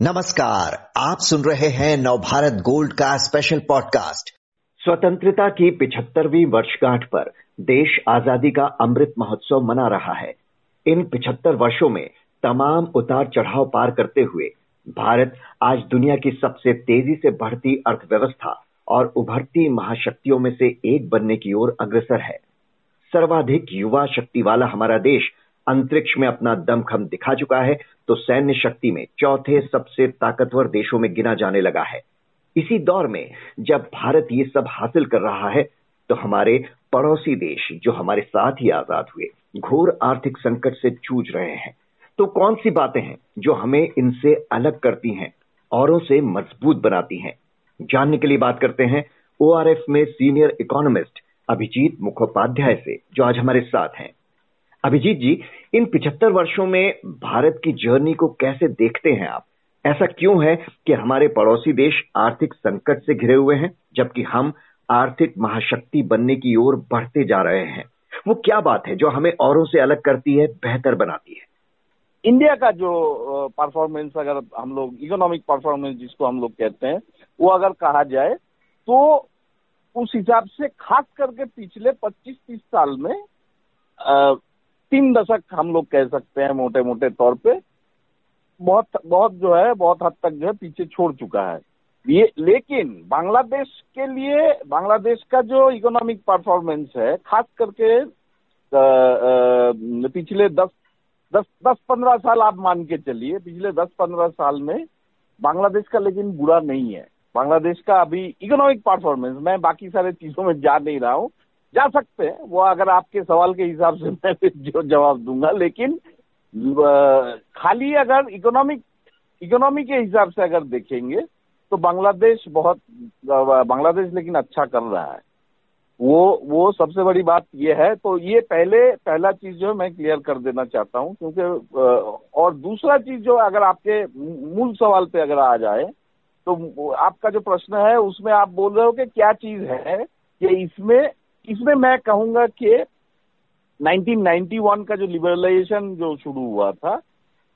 नमस्कार, आप सुन रहे हैं नवभारत गोल्ड का स्पेशल पॉडकास्ट स्वतंत्रता की पिछहत्तरवीं वर्षगांठ पर देश आज़ादी का अमृत महोत्सव मना रहा है। इन पिछहत्तर वर्षों में तमाम उतार चढ़ाव पार करते हुए भारत आज दुनिया की सबसे तेज़ी से बढ़ती अर्थव्यवस्था और उभरती महाशक्तियों में से एक बनने की ओर अग्रसर है। सर्वाधिक युवा शक्ति वाला हमारा देश अंतरिक्ष में अपना दमखम दिखा चुका है तो सैन्य शक्ति में चौथे सबसे ताकतवर देशों में गिना जाने लगा है। इसी दौर में जब भारत ये सब हासिल कर रहा है तो हमारे पड़ोसी देश जो हमारे साथ ही आज़ाद हुए, घोर आर्थिक संकट से जूझ रहे हैं। तो कौन सी बातें हैं जो हमें इनसे अलग करती हैं, औरों से मज़बूत बनाती हैं? जानने के लिए बात करते हैं ओआरएफ में सीनियर इकोनॉमिस्ट अभिजीत मुखोपाध्याय से, जो आज हमारे साथ हैं। अभिजीत जी, इन पिछहत्तर वर्षों में भारत की जर्नी को कैसे देखते हैं आप? ऐसा क्यों है कि हमारे पड़ोसी देश आर्थिक संकट से घिरे हुए हैं, जबकि हम आर्थिक महाशक्ति बनने की ओर बढ़ते जा रहे हैं? वो क्या बात है जो हमें औरों से अलग करती है, बेहतर बनाती है? इंडिया का जो परफॉर्मेंस अगर हम लोग इकोनॉमिक परफॉर्मेंस जिसको हम लोग कहते हैं, वो अगर कहा जाए तो उस हिसाब से खास करके पिछले 25-30 साल में तीन दशक हम लोग कह सकते हैं मोटे मोटे तौर पे। बहुत बहुत जो है, बहुत हद तक जो है पीछे छोड़ चुका है। ये, लेकिन बांग्लादेश के लिए, बांग्लादेश का जो इकोनॉमिक परफॉर्मेंस है, खास करके पिछले दस दस दस पंद्रह साल आप मान के चलिए, पिछले दस पंद्रह साल में बांग्लादेश का लेकिन बुरा नहीं है। बांग्लादेश का अभी इकोनॉमिक परफॉर्मेंस मैं बाकी सारे चीज़ों में जा नहीं रहा हूँ। जा सकते हैं। वो अगर आपके सवाल के हिसाब से मैं जो जवाब दूँगा, लेकिन खाली अगर इकोनॉमिक इकोनॉमी के हिसाब से अगर देखेंगे तो बांग्लादेश बहुत बांग्लादेश लेकिन अच्छा कर रहा है। वो वो सबसे बड़ी बात ये है तो ये पहले, पहला चीज़ जो है, मैं क्लियर कर देना चाहता हूँ, क्योंकि और दूसरा चीज़ जो अगर आपके मूल सवाल पे अगर आ जाए तो आपका जो प्रश्न है, उसमें आप बोल रहे हो कि क्या चीज़ है, कि इसमें इसमें मैं कहूँगा कि 1991 का जो लिबरलाइजेशन जो शुरू हुआ था,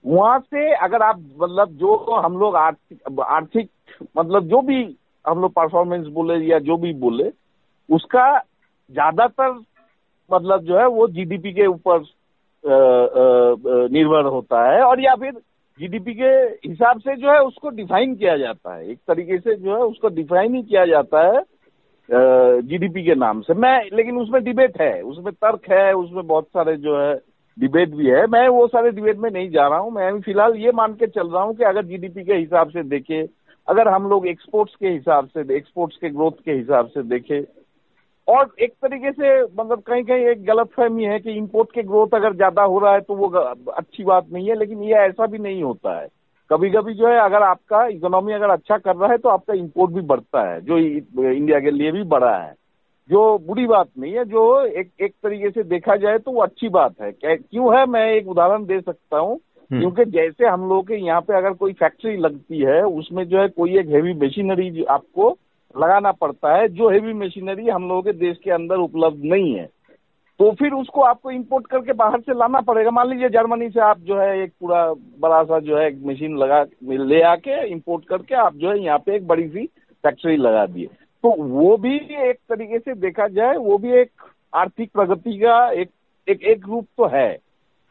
वहाँ से अगर आप मतलब जो हम लोग आर्थिक आर्थिक मतलब जो भी हम लोग परफॉर्मेंस बोले या जो भी बोले, उसका ज़्यादातर मतलब जो है वो जीडीपी के ऊपर निर्भर होता है और या फिर जीडीपी के हिसाब से जो है उसको डिफाइन किया जाता है। एक तरीके से जो है उसको डिफाइन ही किया जाता है जीडीपी के नाम से। मैं, लेकिन उसमें डिबेट है, उसमें तर्क है, उसमें बहुत सारे जो है डिबेट भी है। मैं वो सारे डिबेट में नहीं जा रहा हूँ। मैं फ़िलहाल ये मान के चल रहा हूँ कि अगर जीडीपी के हिसाब से देखे, अगर हम लोग एक्सपोर्ट्स के हिसाब से एक्सपोर्ट्स के ग्रोथ के हिसाब से देखे, और एक तरीके से मतलब कहीं कहीं एक गलत फहमी है कि इंपोर्ट के ग्रोथ अगर ज़्यादा हो रहा है तो वो अच्छी बात नहीं है, लेकिन ये ऐसा भी नहीं होता है। कभी कभी जो है अगर आपका इकोनॉमी अगर अच्छा कर रहा है तो आपका इंपोर्ट भी बढ़ता है जो इंडिया के लिए भी बढ़ा है। जो बुरी बात नहीं है जो एक एक तरीके से देखा जाए तो वो अच्छी बात है। क्यों है? मैं एक उदाहरण दे सकता हूँ। हम्म। क्योंकि जैसे हम लोग के यहाँ पे अगर कोई फैक्ट्री लगती है उसमें जो है कोई एक हेवी मशीनरी आपको लगाना पड़ता है जो हेवी मशीनरी हम लोगों के देश के अंदर उपलब्ध नहीं है। तो फिर उसको आपको इंपोर्ट करके बाहर से लाना पड़ेगा। मान लीजिए जर्मनी से आप जो है एक पूरा बड़ा सा जो है एक मशीन लगा, ले आके इंपोर्ट करके आप जो है यहाँ पे एक बड़ी सी फैक्ट्री लगा दिए। तो वो भी एक तरीके से देखा जाए, वो भी एक आर्थिक प्रगति का एक एक एक रूप तो है।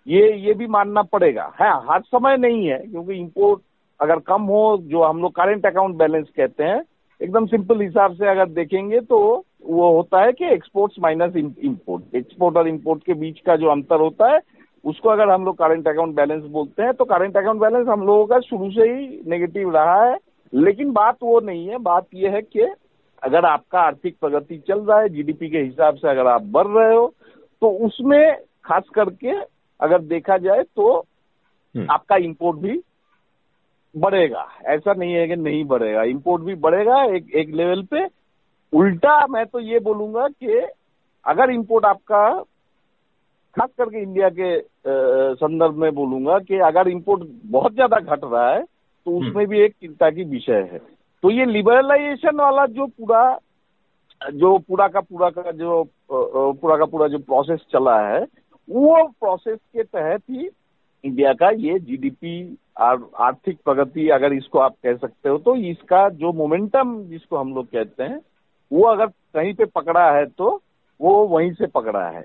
ये ये भी मानना पड़ेगा। है, हर समय नहीं है, क्योंकि इंपोर्ट अगर कम हो, जो हम लोग करेंट अकाउंट बैलेंस कहते हैं, एकदम सिंपल हिसाब से अगर देखेंगे तो वो होता है कि एक्सपोर्ट्स माइनस इंपोर्ट एक्सपोर्ट और इंपोर्ट के बीच का जो अंतर होता है उसको अगर हम लोग करंट अकाउंट बैलेंस बोलते हैं तो करंट अकाउंट बैलेंस हम लोगों का शुरू से ही नेगेटिव रहा है। लेकिन बात वो नहीं है बात यह है कि अगर आपका आर्थिक प्रगति चल रहा है जीडीपी के हिसाब से अगर आप बढ़ रहे हो तो उसमें खास करके अगर देखा जाए तो हम्म। आपका इंपोर्ट भी बढ़ेगा। ऐसा नहीं है कि नहीं बढ़ेगा। इंपोर्ट भी बढ़ेगा एक एक लेवल पे उल्टा मैं तो ये बोलूँगा कि अगर इंपोर्ट आपका खास करके इंडिया के संदर्भ में बोलूँगा कि अगर इंपोर्ट बहुत ज़्यादा घट रहा है तो हम्म। उसमें भी एक चिंता की विषय है तो ये लिबरलाइजेशन वाला जो पूरा जो पूरा का पूरा का जो पूरा का पूरा जो प्रोसेस चला है वो प्रोसेस के तहत ही इंडिया का ये जीडीपी और आर्थिक प्रगति अगर इसको आप कह सकते हो तो इसका जो मोमेंटम जिसको हम लोग कहते हैं वो अगर कहीं पे पकड़ा है तो वो वहीं से पकड़ा है।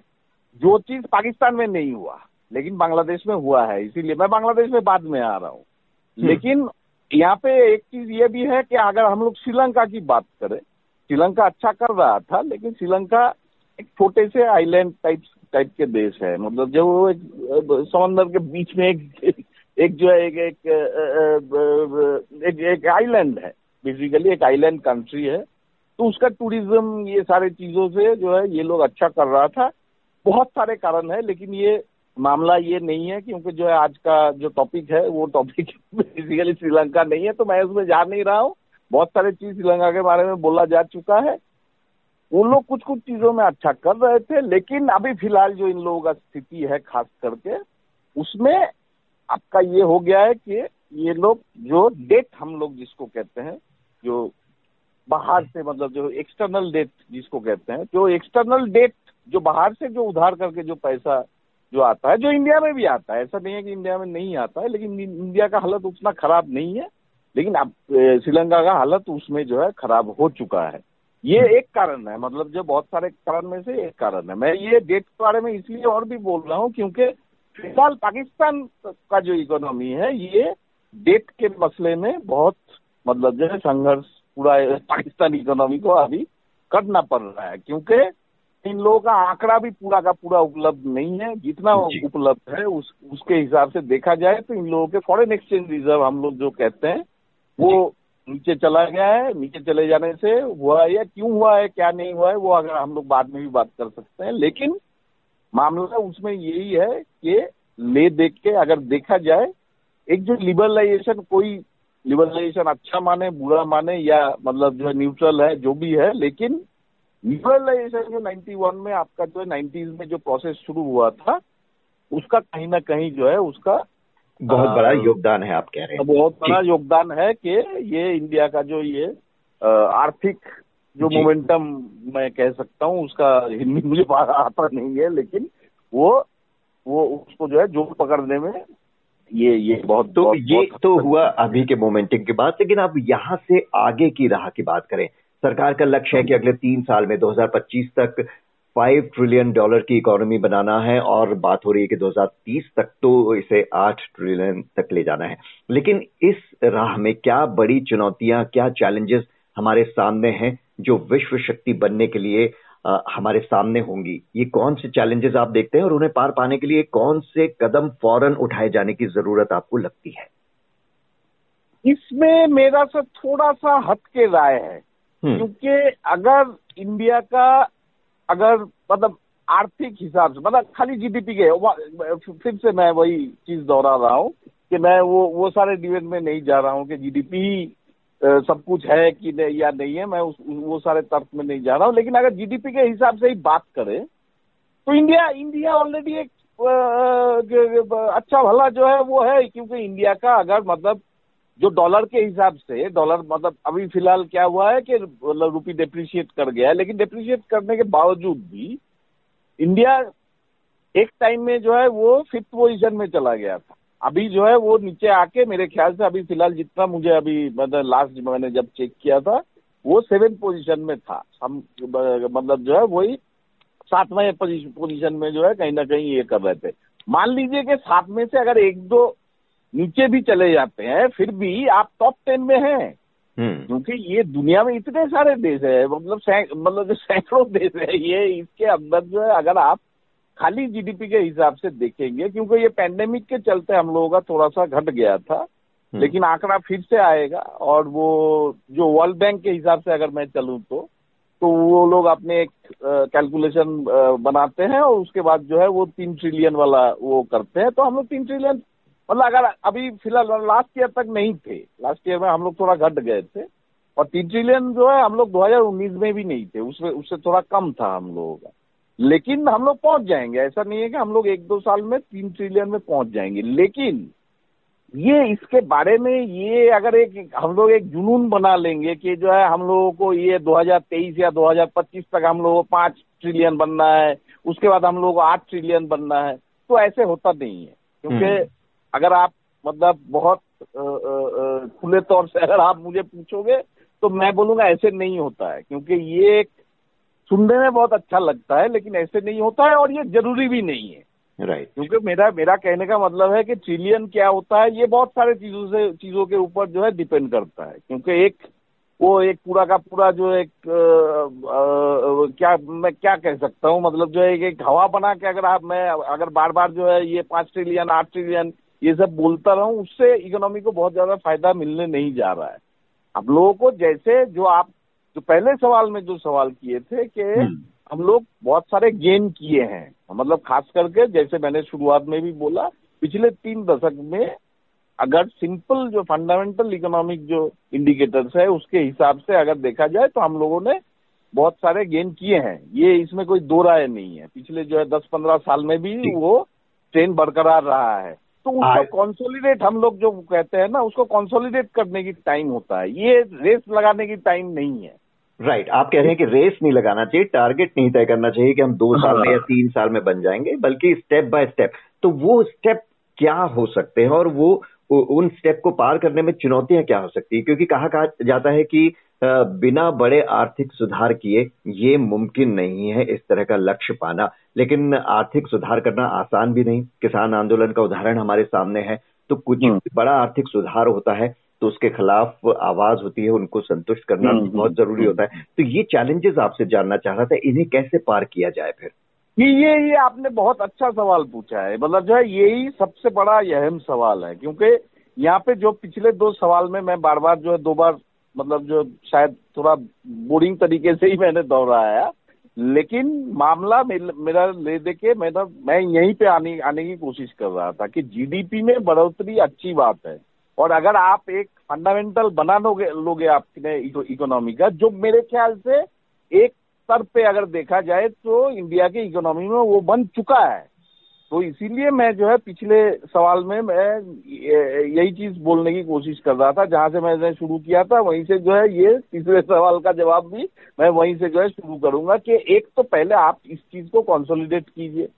जो चीज़ पाकिस्तान में नहीं हुआ लेकिन बांग्लादेश में हुआ है इसीलिए मैं बांग्लादेश में बाद में आ रहा हूँ। हम्म। लेकिन यहाँ पे एक चीज़ ये भी है कि अगर हम लोग श्रीलंका की बात करें श्रीलंका अच्छा कर रहा था लेकिन श्रीलंका एक छोटे से आइलैंड टाइप टाइप के देश है। मतलब जो वो एक समंदर के बीच में एक एक जो है एक एक एक, एक आइलैंड है। बेसिकली एक आइलैंड कंट्री है। तो उसका टूरिज़्म ये सारे चीज़ों से जो है, ये लोग अच्छा कर रहा था। बहुत सारे कारण है, लेकिन ये मामला ये नहीं है क्योंकि जो है आज का जो टॉपिक है, वो टॉपिक बेसिकली श्रीलंका नहीं है तो मैं उसमें जा नहीं रहा हूँ। बहुत सारे चीज़ श्रीलंका के बारे में बोला जा चुका है। वो लोग कुछ कुछ चीज़ों में अच्छा कर रहे थे, लेकिन अभी फ़िलहाल जो इन लोगों का स्थिति है, खास करके, उसमें आपका ये हो गया है कि ये लोग, जो डेट हम लोग जिसको कहते हैं, जो बाहर से मतलब जो एक्सटर्नल डेट जिसको कहते हैं जो एक्सटर्नल डेट जो बाहर से जो उधार करके जो पैसा जो आता है जो इंडिया में भी आता है। ऐसा नहीं है कि इंडिया में नहीं आता है लेकिन इंडिया का हालत उतना खराब नहीं है। लेकिन अब श्रीलंका का हालत उसमें जो है खराब हो चुका है। ये। एक कारण है। मतलब जो बहुत सारे कारण में से एक कारण है। मैं ये डेट के बारे में इसलिए और भी बोल रहा हूँ क्योंकि फ़िलहाल पाकिस्तान का जो इकोनॉमी है ये डेट के मसले में बहुत मतलब जो है संघर्ष पूरा पाकिस्तान इकोनॉमी को अभी कटना पड़ रहा है क्योंकि इन लोगों का आंकड़ा भी पूरा का पूरा उपलब्ध नहीं है। जितना उपलब्ध है उस उसके हिसाब से देखा जाए तो इन लोगों के फॉरेन एक्सचेंज रिज़र्व हम लोग जो कहते हैं वो नीचे चला गया है। नीचे चले जाने से हुआ है या क्यों हुआ है क्या नहीं हुआ है वो अगर हम लोग बाद में भी बात कर सकते हैं। लेकिन मामला उसमें यही है कि ले देख के अगर देखा जाए एक जो लिबरलाइजेशन कोई लिबरलाइजेशन अच्छा माने बुरा माने या मतलब जो है न्यूट्रल है जो भी है लेकिन लिबरलाइजेशन जो 91 में आपका जो है नाइन्टीज में जो प्रोसेस शुरू हुआ था उसका कहीं ना कहीं जो है उसका बहुत बड़ा योगदान है आप कह रहे हैं। बहुत बड़ा योगदान है कि ये इंडिया का जो ये आर्थिक जो मोमेंटम मैं कह सकता हूँ उसका हिंदी मुझे आता नहीं है लेकिन वो वो उसको जो है ज़ोर पकड़ने में ये ये बहुत तो बहुत, ये बहुत तो हुआ अभी के मोमेंटिंग की बात लेकिन अब यहाँ से आगे की राह की बात करें। सरकार का लक्ष्य है कि अगले तीन साल में 2025 तक फाइव ट्रिलियन डॉलर की इकोनॉमी बनाना है और बात हो रही है कि 2030 तक तो इसे आठ ट्रिलियन तक ले जाना है। लेकिन इस राह में क्या बड़ी चुनौतियाँ क्या चैलेंजेस हमारे सामने हैं जो विश्व शक्ति बनने के लिए हमारे सामने होंगी। ये कौन से चैलेंजेस आप देखते हैं और उन्हें पार पाने के लिए कौन से कदम फ़ौरन उठाए जाने की ज़रूरत आपको लगती है? इसमें मेरा सा थोड़ा सा हट के राय है। हम्म। क्योंकि अगर इंडिया का अगर मतलब आर्थिक हिसाब से मतलब खाली जीडीपी के फिर से मैं वही चीज़ दोहरा रहा हूँ कि मैं वो वो सारे डिबेट में नहीं जा रहा हूँ कि जीडीपी सब कुछ है कि नहीं या नहीं है, मैं उस, वो सारे तर्क में नहीं जा रहा हूँ। लेकिन अगर जीडीपी के हिसाब से ही बात करें तो इंडिया इंडिया ऑलरेडी एक अच्छा भला जो है वो है, क्योंकि इंडिया का अगर मतलब जो डॉलर के हिसाब से डॉलर मतलब अभी फ़िलहाल क्या हुआ है कि मतलब रूपी डिप्रिशिएट कर गया है, लेकिन डिप्रिशिएट करने के बावजूद भी इंडिया एक टाइम में जो है वो फिफ्थ पोजिशन में चला गया था। अभी जो है वो नीचे आके मेरे ख्याल से अभी फ़िलहाल जितना मुझे अभी मतलब लास्ट मैंने जब चेक किया था वो सेवन पोजीशन में था। हम मतलब जो है वही सातवें पोजीशन में जो है कहीं ना कहीं ये कर रहे थे। मान लीजिए कि सात में से अगर एक दो नीचे भी चले जाते हैं फिर भी आप टॉप टेन में हैं। हम्म। क्योंकि ये दुनिया में इतने सारे देश है मतलब मतलब जो सैकड़ों देश है ये इसके अंदर जो है अगर आप खाली जीडीपी के हिसाब से देखेंगे क्योंकि ये पैंडेमिक के चलते हम लोगों का थोड़ा सा घट गया था हम्म। लेकिन आंकड़ा फिर से आएगा और वो जो वर्ल्ड बैंक के हिसाब से अगर मैं चलूँ तो तो वो लोग अपने एक कैलकुलेशन बनाते हैं और उसके बाद जो है वो तीन ट्रिलियन वाला वो करते हैं तो हम लोग तीन ट्रिलियन मतलब अगर अभी फ़िलहाल लास्ट ईयर तक नहीं थे लास्ट ईयर में हम लोग थोड़ा घट गए थे और तीन ट्रिलियन जो है हम लोग 2019 में भी नहीं थे उससे उससे थोड़ा कम था हम लोगों का लेकिन हम लोग पहुँच जाएँगे। ऐसा नहीं है कि हम लोग एक दो साल में तीन ट्रिलियन में पहुँच जाएँगे। लेकिन ये इसके बारे में ये अगर एक हम लोग एक जुनून बना लेंगे कि जो है हम लोगों को ये 2023 या 2025 तक हम लोगों को पाँच ट्रिलियन बनना है उसके बाद हम लोगों को आठ ट्रिलियन बनना है तो ऐसे होता नहीं है। क्योंकि हम्म। अगर आप मतलब बहुत खुले तौर से अगर आप मुझे पूछोगे तो मैं बोलूँगा ऐसे नहीं होता है। क्योंकि ये एक सुनने में बहुत अच्छा लगता है लेकिन ऐसे नहीं होता है और ये ज़रूरी भी नहीं है। राइट क्योंकि मेरा मेरा कहने का मतलब है कि ट्रिलियन क्या होता है ये बहुत सारे चीज़ों से चीज़ों के ऊपर जो है डिपेंड करता है। क्योंकि एक वो एक पूरा का पूरा जो एक आ, आ, क्या मैं क्या कह सकता हूँ? मतलब जो है एक हवा बना के अगर आप मैं अगर बार बार जो है ये पाँच ट्रिलियन आठ ट्रिलियन ये सब बोलता रहूँ उससे इकोनॉमी को बहुत ज़्यादा फ़ायदा मिलने नहीं जा रहा है। अब लोगों को जैसे जो आप जो पहले सवाल में जो सवाल किए थे कि हम्म। हम लोग बहुत सारे गेन किए हैं। मतलब खास करके जैसे मैंने शुरुआत में भी बोला पिछले तीन दशक में अगर सिंपल जो फंडामेंटल इकोनॉमिक जो इंडिकेटर्स है उसके हिसाब से अगर देखा जाए तो हम लोगों ने बहुत सारे गेन किए हैं। ये इसमें कोई दो राय नहीं है। पिछले जो है दस पंद्रह साल में भी वो ट्रेन बरकरार रहा है। तो उसको कॉन्सोलिडेट हम लोग जो कहते हैं ना उसको कॉन्सोलिडेट करने की टाइम होता है। ये रेस लगाने की टाइम नहीं है। Right right. आप कह रहे हैं कि रेस नहीं लगाना चाहिए टारगेट नहीं तय करना चाहिए कि हम दो हाँ। साल में या तीन साल में बन जाएँगे बल्कि स्टेप बाय स्टेप तो वो स्टेप क्या हो सकते हैं और वो उन स्टेप को पार करने में चुनौतियाँ क्या हो सकती है क्योंकि कहा कहा जाता है कि बिना बड़े आर्थिक सुधार किए ये मुमकिन नहीं है इस तरह का लक्ष्य पाना लेकिन आर्थिक सुधार करना आसान भी नहीं किसान आंदोलन का उदाहरण हमारे सामने है तो कुछ हम्म। बड़ा आर्थिक सुधार होता है तो उसके खिलाफ आवाज़ होती है उनको संतुष्ट करना हम्म, बहुत हम्म, ज़रूरी होता है। तो ये चैलेंजेस आपसे जानना चाह रहा था इन्हें कैसे पार किया जाए फिर? ये ये ये आपने बहुत अच्छा सवाल पूछा है। मतलब जो है यही सबसे बड़ा अहम सवाल है क्योंकि यहाँ पे जो पिछले दो सवाल में मैं बार बार जो है दो बार मतलब जो शायद थोड़ा बोरिंग तरीके से ही मैंने दोहराया लेकिन मामला मेरा ले दे के मेरा मैं यहीं पे आने आने की कोशिश कर रहा था कि जीडीपी में बढ़ोतरी अच्छी बात है। और अगर आप एक फंडामेंटल बना लोगे लोगे आपने इकोनॉमी का, जो मेरे ख्याल से एक स्तर पे अगर देखा जाए तो इंडिया के इकोनॉमी में वो बन चुका है। तो इसीलिए मैं जो है पिछले सवाल में मैं यही चीज़ बोलने की कोशिश कर रहा था। जहाँ से मैंने शुरू किया था, वहीं से जो है ये तीसरे सवाल का जवाब भी मैं वहीं से जो है शुरू करूँगा कि एक तो पहले आप इस चीज़ को कंसोलिडेट कीजिए।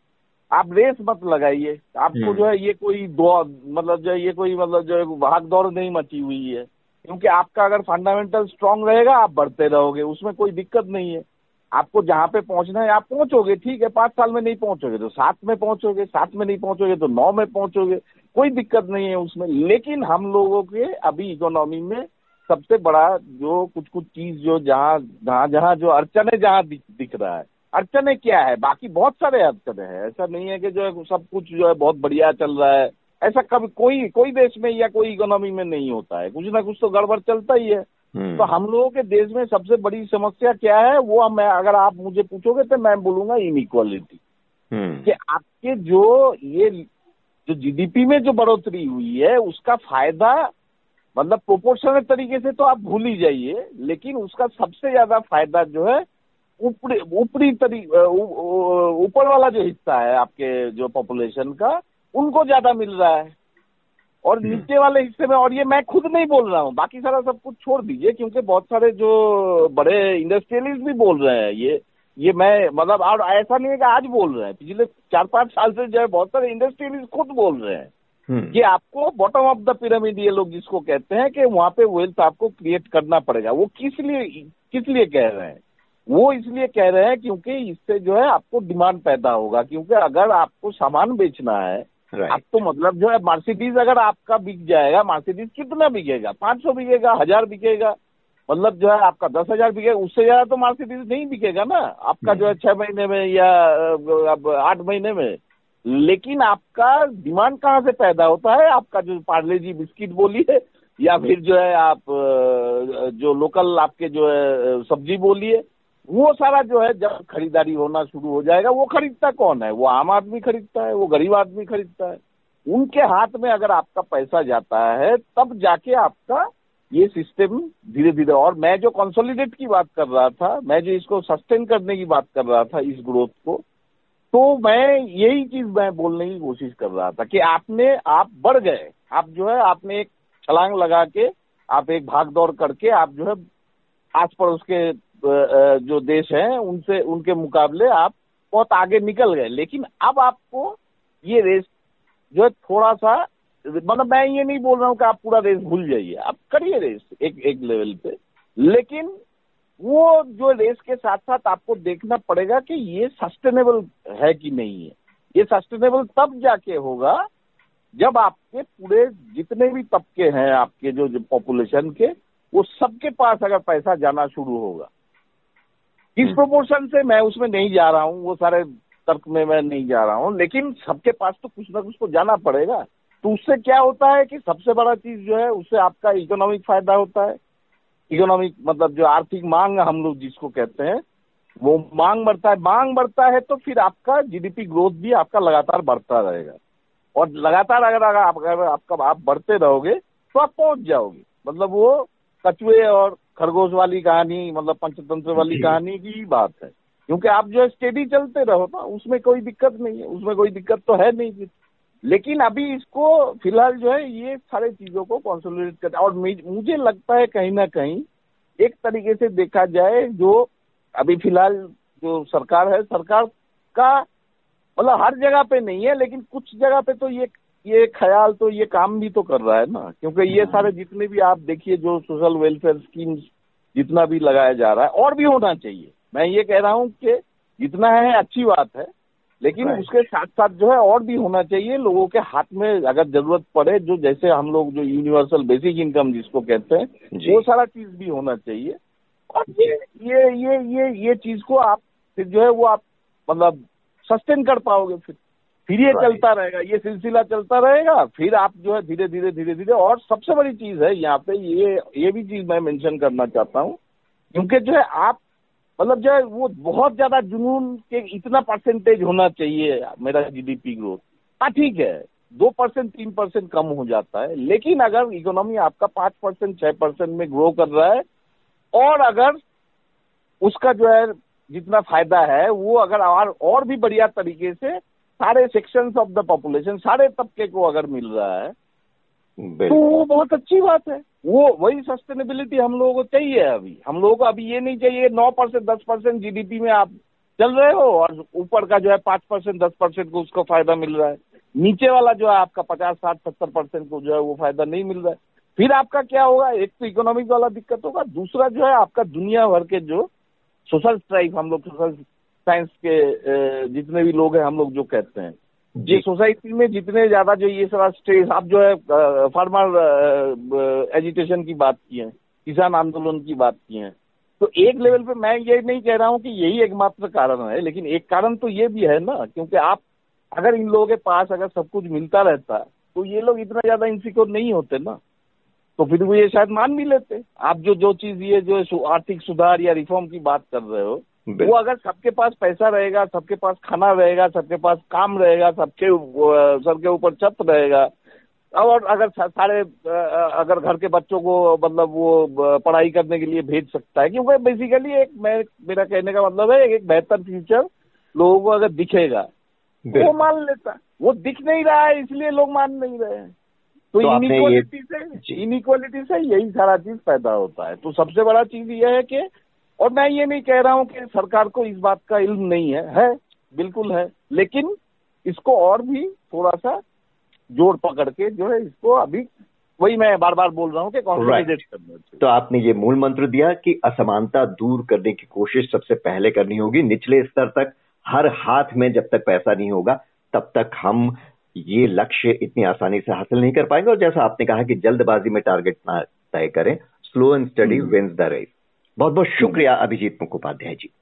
आप रेस मत लगाइए। आपको हम्म। जो है ये कोई दो मतलब जो है ये कोई मतलब जो है भाग दौड़ नहीं मची हुई है। क्योंकि आपका अगर फंडामेंटल स्ट्रांग रहेगा आप बढ़ते रहोगे उसमें कोई दिक्कत नहीं है। आपको जहाँ पे पहुँचना है आप पहुंचोगे ठीक है पाँच साल में नहीं पहुंचोगे तो सात में पहुंचोगे सात में नहीं पहुंचोगे तो नौ में पहुंचोगे कोई दिक्कत नहीं है उसमें। लेकिन हम लोगों के अभी इकोनॉमी में सबसे बड़ा जो कुछ कुछ चीज़ जो जहाँ जहाँ जहाँ जो अड़चने जहाँ दिख, दिख रहा है अड़चने क्या है? बाकी बहुत सारे अड़चने हैं। ऐसा नहीं है कि जो है सब कुछ जो है बहुत बढ़िया चल रहा है। ऐसा कभी कोई कोई देश में या कोई इकोनॉमी में नहीं होता है। कुछ ना कुछ तो गड़बड़ चलता ही है। हम्म। तो हम लोगों के देश में सबसे बड़ी समस्या क्या है? वो मैं अगर आप मुझे पूछोगे तो मैं बोलूँगा इनइक्वालिटी हम्म। कि आपके जो ये जो जीडीपी में जो बढ़ोतरी हुई है उसका फ़ायदा मतलब प्रोपोर्शनल तरीके से तो आप भूल ही जाइए लेकिन उसका सबसे ज़्यादा फ़ायदा जो है ऊपरी ऊपरी तरी ऊपर वाला जो हिस्सा है आपके जो पॉपुलेशन का उनको ज़्यादा मिल रहा है और हम्म। नीचे वाले हिस्से में और ये मैं खुद नहीं बोल रहा हूँ बाकी सारा सब कुछ छोड़ दीजिए क्योंकि बहुत सारे जो बड़े इंडस्ट्रियलिस्ट भी बोल रहे हैं ये ये मैं मतलब और ऐसा नहीं है कि आज बोल रहे हैं पिछले चार पाँच साल से जो है बहुत सारे इंडस्ट्रियलिस्ट खुद बोल रहे हैं हम्म। कि आपको बॉटम ऑफ़ द पिरामिड ये लोग जिसको कहते हैं कि वहाँ पे वेल्थ आपको क्रिएट करना पड़ेगा वो किस लिए किस लिए कह रहे हैं वो इसलिए कह रहे हैं क्योंकि इससे जो है आपको डिमांड पैदा होगा क्योंकि अगर आपको सामान बेचना है अब तो मतलब जो है मार्सिडीज अगर आपका बिक जाएगा मार्सिडीज कितना बिकेगा? पाँच सौ बिकेगा हज़ार बिकेगा मतलब जो है आपका दस हज़ार बिकेगा उससे ज़्यादा तो मार्सिडीज नहीं बिकेगा ना। आपका जो है छह महीने में या अब आठ महीने में। लेकिन आपका डिमांड कहाँ से पैदा होता है? आपका जो पार्ले जी बिस्किट बोलिए या फिर जो है आप जो लोकल आपके जो है सब्ज़ी बोलिए वो सारा जो है, जब खरीदारी होना शुरू हो जाएगा, वो खरीदता कौन है? वो आम आदमी खरीदता है, वो गरीब आदमी खरीदता है। उनके हाथ में अगर आपका पैसा जाता है, तब जाके आपका ये सिस्टम धीरे धीरे और मैं जो कंसोलिडेट की बात कर रहा था, मैं जो इसको सस्टेन करने की बात कर रहा था, इस ग्रोथ को तो मैं यही चीज़ मैं बोलने की कोशिश कर रहा था कि आपने, आप बढ़ गए। आप जो है, आपने एक छलांग लगा के, आप एक भाग दौड़ करके, आप जो है आस पड़ोस के जो देश हैं उनसे उनके मुकाबले आप बहुत आगे निकल गए। लेकिन अब आपको ये रेस जो है थोड़ा सा मतलब मैं ये नहीं बोल रहा हूँ कि आप पूरा रेस भूल जाइए। आप करिए रेस एक एक लेवल पे। लेकिन वो जो रेस के साथ साथ आपको देखना पड़ेगा कि ये सस्टेनेबल है कि नहीं है। ये सस्टेनेबल तब जाके होगा जब आपके पूरे जितने भी तबके हैं आपके जो, जो पॉपुलेशन के वो सबके पास अगर पैसा जाना शुरू होगा। किस प्रोपोर्शन हम्म। से मैं उसमें नहीं जा रहा हूँ? वो सारे तर्क में मैं नहीं जा रहा हूँ। लेकिन सबके पास तो कुछ ना कुछ तो जाना पड़ेगा। तो उससे क्या होता है कि सबसे बड़ा चीज़ जो है उससे आपका इकोनॉमिक फ़ायदा होता है। इकोनॉमिक मतलब जो आर्थिक मांग हम लोग जिसको कहते हैं वो मांग बढ़ता है। मांग बढ़ता है तो फिर आपका जीडीपी ग्रोथ भी आपका लगातार बढ़ता रहेगा। और लगातार अगर अगर आप अगर आपका आप बढ़ते रहोगे तो आप पहुँच जाओगे। मतलब वो कछुए और खरगोश वाली कहानी मतलब पंचतंत्र वाली कहानी की बात है। क्योंकि आप जो है स्टेडी चलते रहो ना उसमें कोई दिक्कत नहीं है उसमें कोई दिक्कत तो है नहीं। लेकिन अभी इसको फ़िलहाल जो है ये सारे चीज़ों को कॉन्सोलिडेट कर और मुझे लगता है कहीं ना कहीं एक तरीके से देखा जाए जो अभी फ़िलहाल जो सरकार है सरकार का मतलब हर जगह पे नहीं है लेकिन कुछ जगह पे तो ये ये ख्याल तो ये काम भी तो कर रहा है ना। क्योंकि ये हाँ। सारे जितने भी आप देखिए जो सोशल वेलफेयर स्कीम्स जितना भी लगाया जा रहा है और भी होना चाहिए। मैं ये कह रहा हूँ कि जितना है अच्छी बात है लेकिन उसके साथ साथ जो है और भी होना चाहिए। लोगों के हाथ में अगर ज़रूरत पड़े जो जैसे हम लोग जो यूनिवर्सल बेसिक इनकम जिसको कहते हैं वो सारा चीज़ भी होना चाहिए। और ये ये ये ये ये चीज़ को आप फिर जो है वो आप मतलब सस्टेन कर पाओगे फिर। फिर ये चलता रहेगा ये सिलसिला चलता रहेगा फिर आप जो है धीरे धीरे धीरे धीरे और सबसे बड़ी चीज़ है यहाँ पे ये ये भी चीज़ मैं मेंशन करना चाहता हूँ क्योंकि जो है आप मतलब जो है वो बहुत ज़्यादा जुनून के इतना परसेंटेज होना चाहिए मेरा जीडीपी ग्रोथ हाँ ठीक है दो परसेंट तीन परसेंट कम हो जाता है लेकिन अगर इकोनॉमी आपका पाँच परसेंट छह परसेंट में ग्रो कर रहा है और अगर उसका जो है जितना फ़ायदा है वो अगर और, और भी बढ़िया तरीके से सारे सेक्शंस ऑफ़ द पॉपुलेशन सारे तबके को अगर मिल रहा है तो वो बहुत अच्छी बात है। वो वही सस्टेनेबिलिटी हम लोगों को चाहिए अभी। हम लोगों को अभी ये नहीं चाहिए नौ परसेंट दस परसेंट जीडीपी में आप चल रहे हो और ऊपर का जो है पाँच परसेंट दस परसेंट को उसको फ़ायदा मिल रहा है। नीचे वाला जो है आपका पचास साठ सत्तर परसेंट को जो है वो फ़ायदा नहीं मिल रहा है। फिर आपका क्या होगा? एक तो इकोनॉमिक वाला दिक्कत होगा। दूसरा जो है आपका दुनिया भर के जो सोशल स्ट्राइक हम लोग सोशल साइंस के जितने भी लोग हैं हम लोग जो कहते हैं। ये सोसाइटी में जितने ज़्यादा जो ये सारा स्ट्रेस आप जो है फार्मर एजुटेशन की बात की है किसान आंदोलन की बात की है। तो एक लेवल पे मैं ये नहीं कह रहा हूँ कि यही एकमात्र कारण है लेकिन एक कारण तो ये भी है ना क्योंकि आप अगर इन लोगों के पास अगर सब कुछ मिलता रहता तो ये लोग इतना ज़्यादा इनसिक्योर नहीं होते ना। तो फिर वो ये शायद मान भी लेते। आप जो जो चीज़ ये जो आर्थिक सुधार या रिफॉर्म की बात कर रहे हो वो अगर सबके पास पैसा रहेगा सबके पास खाना रहेगा सबके पास काम रहेगा सबके सर के ऊपर छत रहेगा और अगर सारे अगर घर के बच्चों को मतलब वो पढ़ाई करने के लिए भेज सकता है क्योंकि बेसिकली एक मैं मेरा कहने का मतलब है एक बेहतर फ्यूचर लोगों को अगर दिखेगा वो मान लेता वो दिख नहीं रहा है इसलिए लोग मान नहीं रहे हैं। तो, तो इनइक्वालिटी से इनइक्वालिटी से यही सारा चीज़ पैदा होता है। तो सबसे बड़ा चीज़ ये है कि और मैं ये नहीं कह रहा हूँ कि सरकार को इस बात का इल्म नहीं है है बिल्कुल है लेकिन इसको और भी थोड़ा सा ज़ोर पकड़ के जो है इसको अभी वही मैं बार बार बोल रहा हूँ कि करना तो आपने ये मूल मंत्र दिया कि असमानता दूर करने की कोशिश सबसे पहले करनी होगी निचले स्तर तक हर हाथ में जब तक पैसा नहीं होगा तब तक हम ये लक्ष्य इतनी आसानी से हासिल नहीं कर पाएँगे। और जैसा आपने कहा कि जल्दबाजी में टारगेट ना तय करें slow and steady wins the race बहुत बहुत शुक्रिया अभिजीत मुखोपाध्याय जी।